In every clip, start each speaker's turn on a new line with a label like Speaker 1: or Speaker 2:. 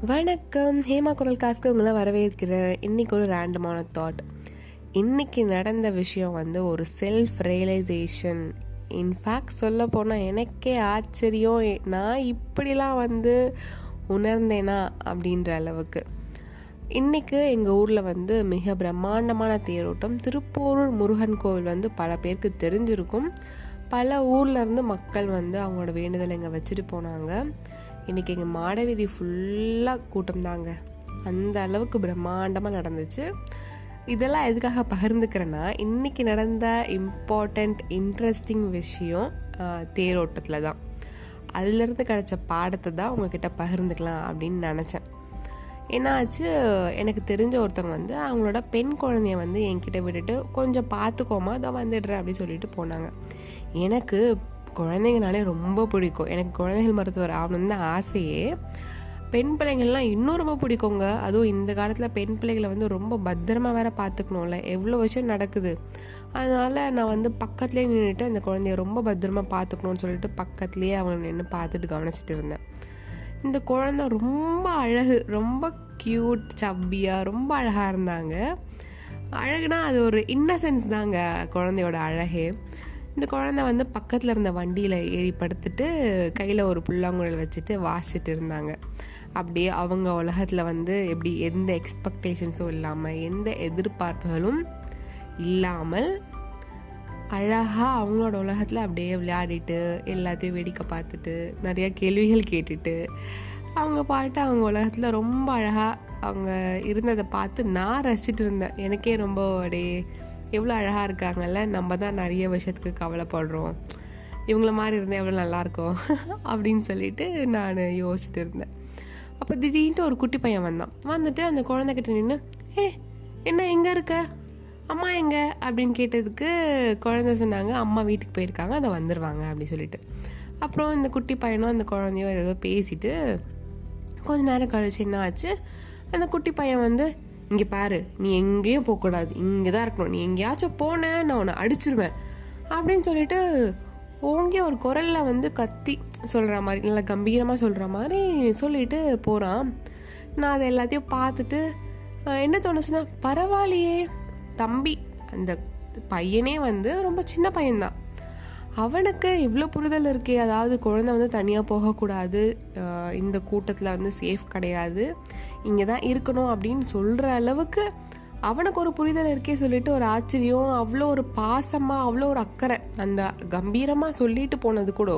Speaker 1: வணக்கம். ஹேமா குரல் காஸ்க்கு உங்களை வரவேற்கிறேன் இன்னைக்கு ஒரு ரேண்டமான தாட் இன்னைக்கு நடந்த விஷயம் வந்து ஒரு செல்ஃப் ரியலைசேஷன் இன்ஃபேக்ட் சொல்ல போனால் எனக்கே ஆச்சரியம். நான் இப்படிலாம் வந்து உணர்ந்தேனா அப்படின்ற அளவுக்கு. இன்றைக்கு எங்கள் ஊரில் வந்து மிக பிரம்மாண்டமான தேரோட்டம். திருப்போரூர் முருகன் கோவில் வந்து பல பேருக்கு தெரிஞ்சிருக்கும். பல ஊர்ல இருந்து மக்கள் வந்து அவங்களோட வேண்டுதலை இங்கே வச்சுட்டு போனாங்க. இன்னைக்கு எங்கள் மாட வீதி ஃபுல்லாக கூட்டம் தாங்க அந்த அளவுக்கு பிரம்மாண்டமாக நடந்துச்சு. இதெல்லாம் எதுக்காக பகிர்ந்துக்கிறேன்னா இன்னைக்கு நடந்த இம்பார்ட்டண்ட் இன்ட்ரெஸ்டிங் விஷயம் தேரோட்டத்தில் தான் அதுலேருந்து கிடச்ச பாடத்தை தான் உங்ககிட்ட பகிர்ந்துக்கலாம் அப்படின்னு நினச்சேன். என்னாச்சு? எனக்கு தெரிஞ்ச ஒருத்தவங்க வந்து அவங்களோட பெண் குழந்தைய வந்து என்கிட்ட விட்டுட்டு கொஞ்சம் பார்த்துக்கோமா அதை வந்துடுறேன் அப்படின்னு சொல்லிட்டு போனாங்க. எனக்கு குழந்தைங்கனாலே ரொம்ப பிடிக்கும். எனக்கு குழந்தைகள் மருத்துவர் ஆகணும்னு தான் ஆசையே. பெண் பிள்ளைங்கள்லாம் இன்னும் ரொம்ப பிடிக்குங்க. அதுவும் இந்த காலத்தில் பெண் பிள்ளைகளை வந்து ரொம்ப பத்திரமா வேற பார்த்துக்கணும்ல எவ்வளோ விஷயம் நடக்குது. அதனால் நான் வந்து பக்கத்துலேயே நின்றுட்டு அந்த குழந்தைய ரொம்ப பத்திரமா பார்த்துக்கணும்னு சொல்லிட்டு பக்கத்துலேயே அவங்க நின்று பார்த்துட்டு கவனிச்சிட்டு இருந்தேன். இந்த குழந்தை ரொம்ப அழகு ரொம்ப க்யூட் சப்பியாக ரொம்ப அழகாக இருந்தாங்க. அழகுனா அது ஒரு இன்னசென்ஸ் தாங்க குழந்தையோட அழகே. இந்த குழந்தை வந்து பக்கத்தில் இருந்த வண்டியில் ஏறி படுத்துட்டு கையில் ஒரு புல்லாங்குழல் வச்சுட்டு வாசிட்டு இருந்தாங்க. அப்படியே அவங்க உலகத்தில் வந்து எப்படி எந்த எக்ஸ்பெக்டேஷன்ஸும் இல்லாமல் எந்த எதிர்பார்ப்புகளும் இல்லாமல் அழகாக அவங்களோட உலகத்தில் அப்படியே விளையாடிட்டு எல்லாத்தையும் வேடிக்கை பார்த்துட்டு நிறைய கேள்விகள் கேட்டுட்டு அவங்க பாட்டு அவங்க உலகத்தில் ரொம்ப அழகாக அவங்க இருந்ததை பார்த்து நான் ரசிச்சிட்டு இருந்தேன். எனக்கே ரொம்ப அப்படியே எவ்வளோ அழகாக இருக்காங்கல்ல நம்ம தான் நிறைய விஷயத்துக்கு கவலைப்படுறோம். இவங்கள மாதிரி இருந்தால் எவ்வளோ நல்லாயிருக்கும் அப்படின்னு சொல்லிட்டு நான் யோசிச்சுட்டு இருந்தேன். அப்போ திடீர்னு ஒரு குட்டி பையன் வந்தான். வந்துட்டு அந்த குழந்தைகிட்ட நின்று ஏ என்ன எங்கே இருக்க? அம்மா எங்க அப்படின்னு கேட்டதுக்கு குழந்தை சொன்னாங்க அம்மா வீட்டுக்கு போயிருக்காங்க அதை வந்துடுவாங்க அப்படி சொல்லிட்டு. அப்புறம் இந்த குட்டி பையனும் அந்த குழந்தையோ ஏதோ பேசிட்டு கொஞ்ச நேரம் கழிச்சு என்ன ஆச்சு? அந்த குட்டி பையன் வந்து இங்கே பாரு நீ எங்கேயும் போகக்கூடாது இங்கே தான் இருக்கணும். நீ எங்கேயாச்சும் போனேன் நான் உன்னை அடிச்சிருவேன். அப்படின்னு சொல்லிட்டு ஓங்கி ஒரு குரலில் வந்து கத்தி சொல்கிற மாதிரி நல்லா கம்பீரமாக சொல்கிற மாதிரி சொல்லிட்டு போகிறான் நான் அதை எல்லாத்தையும் பார்த்துட்டு என்ன தோணுச்சுன்னா பரவாயில்லையே. தம்பி அந்த பையனே வந்து ரொம்ப சின்ன பையன்தான். அவனுக்கு இவ்வளோ புரிதல் இருக்கே அதாவது குழந்தை வந்து தனியாக போகக்கூடாது இந்த கூட்டத்தில் வந்து சேஃப் கிடையாது இங்கே தான் இருக்கணும் அப்படின்னு சொல்கிற அளவுக்கு அவனுக்கு ஒரு புரிதல் இருக்கே சொல்லிட்டு ஒரு ஆச்சரியம் அவ்வளோ ஒரு பாசமாக அவ்வளோ ஒரு அக்கறை. அந்த கம்பீரமாக சொல்லிட்டு போனது கூட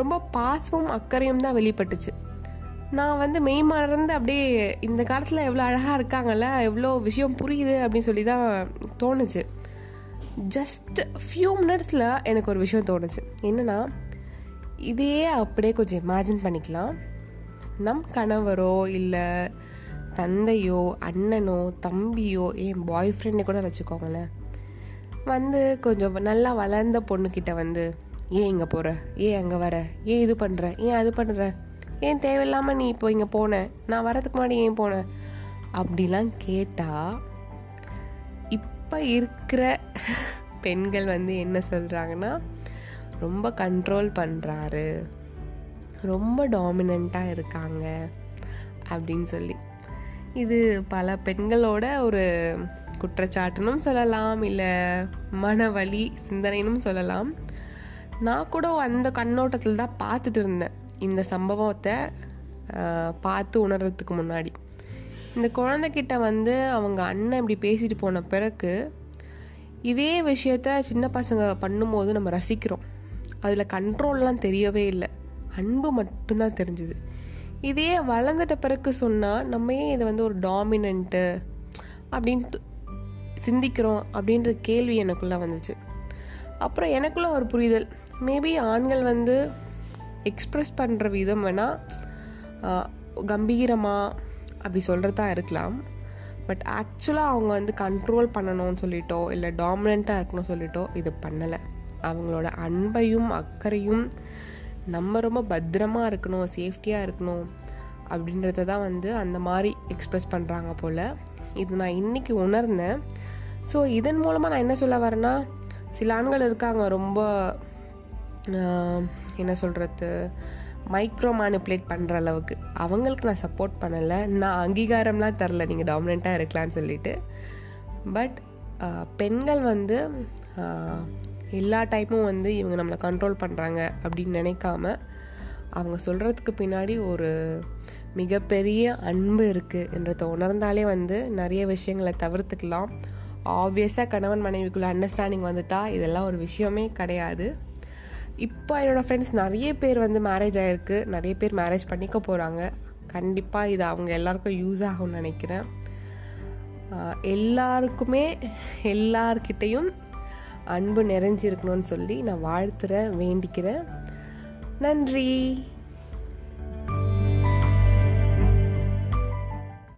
Speaker 1: ரொம்ப பாசமும் அக்கறையும் தான் வெளிப்பட்டுச்சு. நான் வந்து மெய் மறந்து அப்படியே இந்த காலத்தில் எவ்வளோ அழகாக இருக்காங்கல்ல எவ்வளோ விஷயம் புரியுது அப்படின்னு சொல்லி தான் தோணுச்சு. ஜஸ்ட் ஃபியூ மினிட்ஸில் எனக்கு ஒரு விஷயம் தோணுச்சு. என்னன்னா இதையே அப்படியே கொஞ்சம் இமேஜின் பண்ணிக்கலாம். நம் கணவரோ இல்லை தந்தையோ அண்ணனோ தம்பியோ என் பாய் ஃப்ரெண்டை கூட வச்சுக்கோங்களேன். வந்து கொஞ்சம் நல்லா வளர்ந்த பொண்ணுக்கிட்ட வந்து ஏன் இங்கே போகிற ஏன் அங்கே வர? ஏன் இது பண்ணுற ஏன் அது பண்ணுற ஏன் தேவையில்லாமல் நீ இப்போ இங்கே போன? நான் வரதுக்கு முன்னாடி ஏன் போன? அப்படிலாம் கேட்டால் இப்போ இருக்கிற பெண்கள் வந்து என்ன சொல்கிறாங்கன்னா ரொம்ப கண்ட்ரோல் பண்ணுறாரு ரொம்ப டாமினண்ட்டாக இருக்காங்க அப்படின்னு சொல்லி. இது பல பெண்களோட ஒரு குற்றச்சாட்டுனும் சொல்லலாம் இல்லை மனவழி சிந்தனைனும் சொல்லலாம். நான் கூட அந்த கண்ணோட்டத்தில் தான் பார்த்துட்டு இருந்தேன். இந்த சம்பவத்தை பார்த்து உணர்றதுக்கு முன்னாடி. இந்த குழந்தைகிட்ட வந்து அவங்க அண்ணன் இப்படி பேசிட்டு போன பிறகு இதே விஷயத்த சின்ன பசங்க பண்ணும்போது நம்ம ரசிக்கிறோம். அதில் கண்ட்ரோல்லாம் தெரியவே இல்லை. அன்பு மட்டும்தான் தெரிஞ்சுது. இதே வளர்ந்துட்ட பிறகு சொன்னால் நம்ம ஏன் இதை வந்து ஒரு டாமினண்ட்டு அப்படின்னு சிந்திக்கிறோம் அப்படின்ற கேள்வி எனக்குள்ளே வந்துச்சு. அப்புறம் எனக்குள்ள ஒரு புரிதல். மேபி ஆண்கள் வந்து எக்ஸ்ப்ரெஸ் பண்ணுற விதம் வேணால் கம்பீரமாக அப்படி சொல்கிறதா இருக்கலாம். பட் ஆக்சுவலாக அவங்க வந்து கண்ட்ரோல் பண்ணணும்னு சொல்லிட்டோ இல்லை டாமினண்ட்டாக இருக்கணும்னு சொல்லிட்டோ இது பண்ணலை. அவங்களோட அன்பையும் அக்கறையும் நம்ம ரொம்ப பத்திரமாக இருக்கணும் சேஃப்டியாக இருக்கணும் அப்படின்றத தான் வந்து அந்த மாதிரி எக்ஸ்ப்ரெஸ் பண்ணுறாங்க போல். இது நான் இன்றைக்கி உணர்ந்தேன். ஸோ இதன் மூலமாக நான் என்ன சொல்ல வரேன்னா சில ஆண்கள் இருக்காங்க ரொம்ப என்ன சொல்கிறது மைக்ரோ மேனிப்புலேட் பண்ணுற அளவுக்கு. அவங்களுக்கு நான் சப்போர்ட் பண்ணலை. நான் அங்கீகாரம்லாம் தரல. நீங்கள் டாமினண்ட்டாக இருக்கலான்னு சொல்லிட்டு. பட் பெண்கள் வந்து எல்லா டைமும் வந்து இவங்க நம்மளை கண்ட்ரோல் பண்ணுறாங்க அப்படின்னு நினைக்காம அவங்க சொல்கிறதுக்கு பின்னாடி ஒரு மிகப்பெரிய அன்பு இருக்குது என்றதை உணர்ந்தாலே வந்து நிறைய விஷயங்களை தவிர்த்துக்கலாம். ஆப்வியஸாக கணவன் மனைவிக்குள்ள அண்டர்ஸ்டாண்டிங் வந்துட்டா இதெல்லாம் ஒரு விஷயமே கிடையாது. இப்போ என்னோடய ஃப்ரெண்ட்ஸ் நிறைய பேர் வந்து மேரேஜ் ஆகிருக்கு நிறைய பேர் மேரேஜ் பண்ணிக்க போகிறாங்க கண்டிப்பாக இது அவங்க எல்லாருக்கும் யூஸ் ஆகும்னு நினைக்கிறேன். எல்லாருக்குமே எல்லார்கிட்டையும் அன்பு நிறைஞ்சிருக்கணும்னு சொல்லி நான் வாழ்த்துறேன் வேண்டிக்கிறேன். நன்றி.